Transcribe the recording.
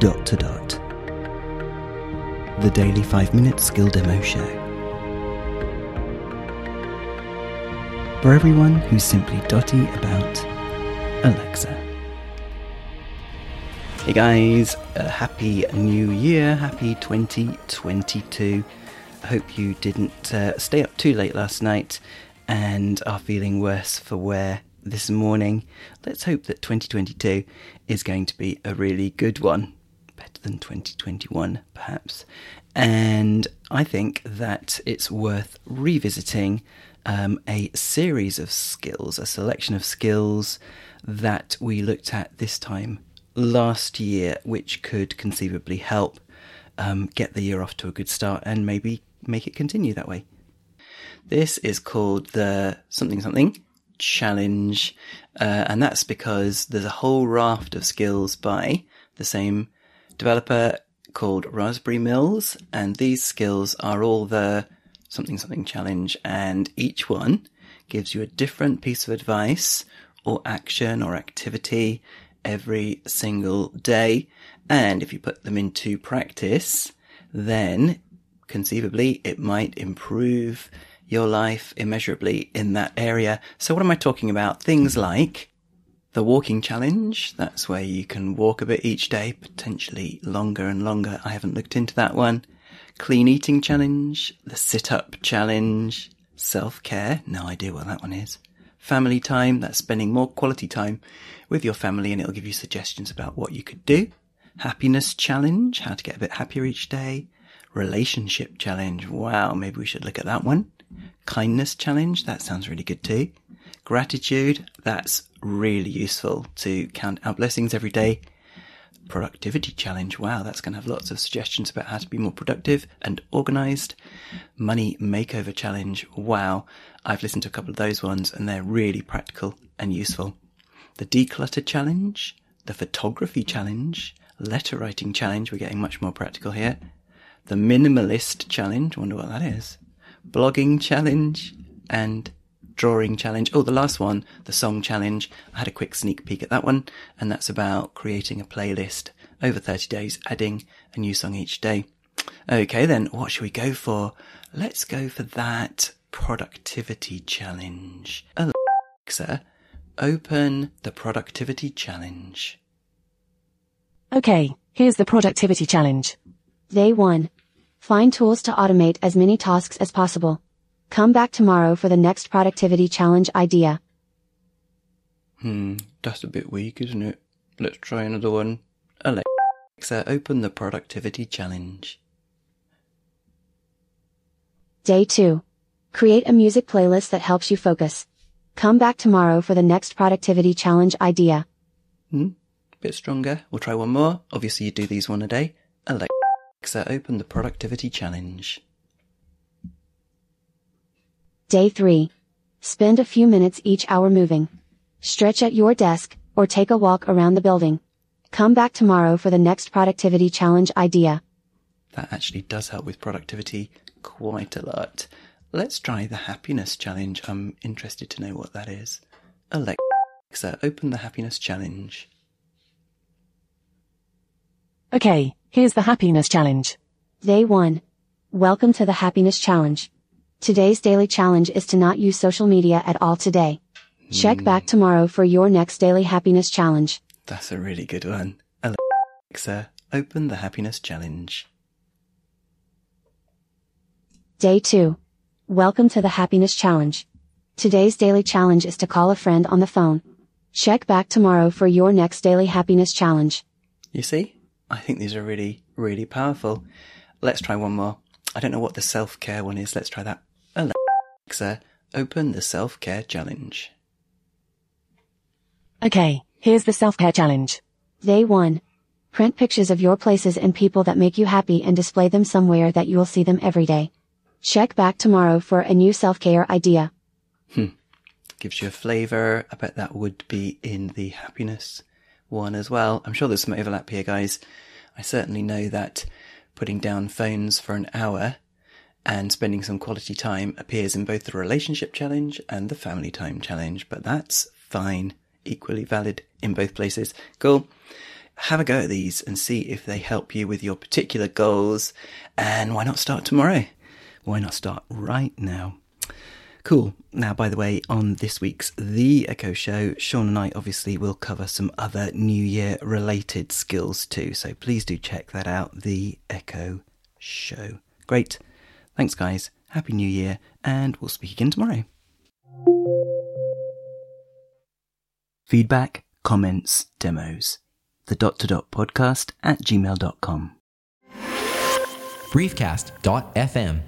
dot to dot. The Daily 5 Minute Skill Demo Show. For everyone who's simply dotty about Alexa. Hey guys, uh, happy new year, happy 2022. I hope you didn't uh, stay up too late last night and are feeling worse for wear this morning. Let's hope that 2022 is going to be a really good one, better than 2021 perhaps. And I think that it's worth revisiting um, a series of skills, a selection of skills that we looked at this time last year, which could conceivably help um, get the year off to a good start and maybe make it continue that way. This is called the something something challenge, uh, and that's because there's a whole raft of skills by the same developer called Raspberry Mills, and these skills are all the something something challenge, and each one gives you a different piece of advice or action or activity every single day. And if you put them into practice, then conceivably it might improve your life immeasurably in that area. So what am I talking about? Things like the walking challenge. That's where you can walk a bit each day, potentially longer and longer. I haven't looked into that one. Clean eating challenge, the sit up challenge, self care. No idea what that one is. Family time. That's spending more quality time with your family and it'll give you suggestions about what you could do. Happiness challenge. How to get a bit happier each day. Relationship challenge. Wow. Maybe we should look at that one. Kindness challenge. That sounds really good too. Gratitude. That's really useful to count our blessings every day. Productivity challenge. Wow, that's going to have lots of suggestions about how to be more productive and organized. Money makeover challenge. Wow, I've listened to a couple of those ones and they're really practical and useful. The declutter challenge, the photography challenge, letter writing challenge. We're getting much more practical here. The minimalist challenge. Wonder what that is. Blogging challenge and drawing challenge. Oh, the last one, the song challenge. I had a quick sneak peek at that one, and that's about creating a playlist over 30 days, adding a new song each day. Okay, then what should we go for? Let's go for that productivity challenge. Alexa, open the productivity challenge. Okay, here's the productivity challenge. Day 1. Find tools to automate as many tasks as possible. Come back tomorrow for the next productivity challenge idea. Hmm, that's a bit weak, isn't it? Let's try another one. Alexa, open the productivity challenge. Day 2. Create a music playlist that helps you focus. Come back tomorrow for the next productivity challenge idea. Hmm, bit stronger. We'll try one more. Obviously, you do these one a day. Alexa, open the productivity challenge. Day 3. Spend a few minutes each hour moving. Stretch at your desk, or take a walk around the building. Come back tomorrow for the next productivity challenge idea. That actually does help with productivity quite a lot. Let's try the happiness challenge. I'm interested to know what that is. Alexa, open the happiness challenge. Okay, here's the happiness challenge. Day 1. Welcome to the happiness challenge. Today's daily challenge is to not use social media at all today. Check Hmm. back tomorrow for your next daily happiness challenge. That's a really good one. Alexa, open the happiness challenge. Day 2. Welcome to the happiness challenge. Today's daily challenge is to call a friend on the phone. Check back tomorrow for your next daily happiness challenge. You see? I think these are really, really powerful. Let's try one more. I don't know what the self care one is. Let's try that. Alexa, open the self care challenge. Okay, here's the self-care challenge. Day 1. Print pictures of your places and people that make you happy and display them somewhere that you'll see them every day. Check back tomorrow for a new self-care idea. Hmm. Gives you a flavour. I bet that would be in the happiness one as well. I'm sure there's some overlap here, guys. I certainly know that putting down phones for an hour and spending some quality time appears in both the relationship challenge and the family time challenge, but that's fine. Equally valid in both places. Cool. have a go at these and see if they help you with your particular goals. And why not start tomorrow? Why not start right now? Cool. Now, by the way, on this week's The Echo Show, Sean and I obviously will cover some other New Year related skills too. So please do check that out. The Echo Show. Great. Thanks, guys. Happy New Year, and we'll speak again tomorrow. Feedback, comments, demos. The dot to dot podcast at gmail.com. briefcast.fm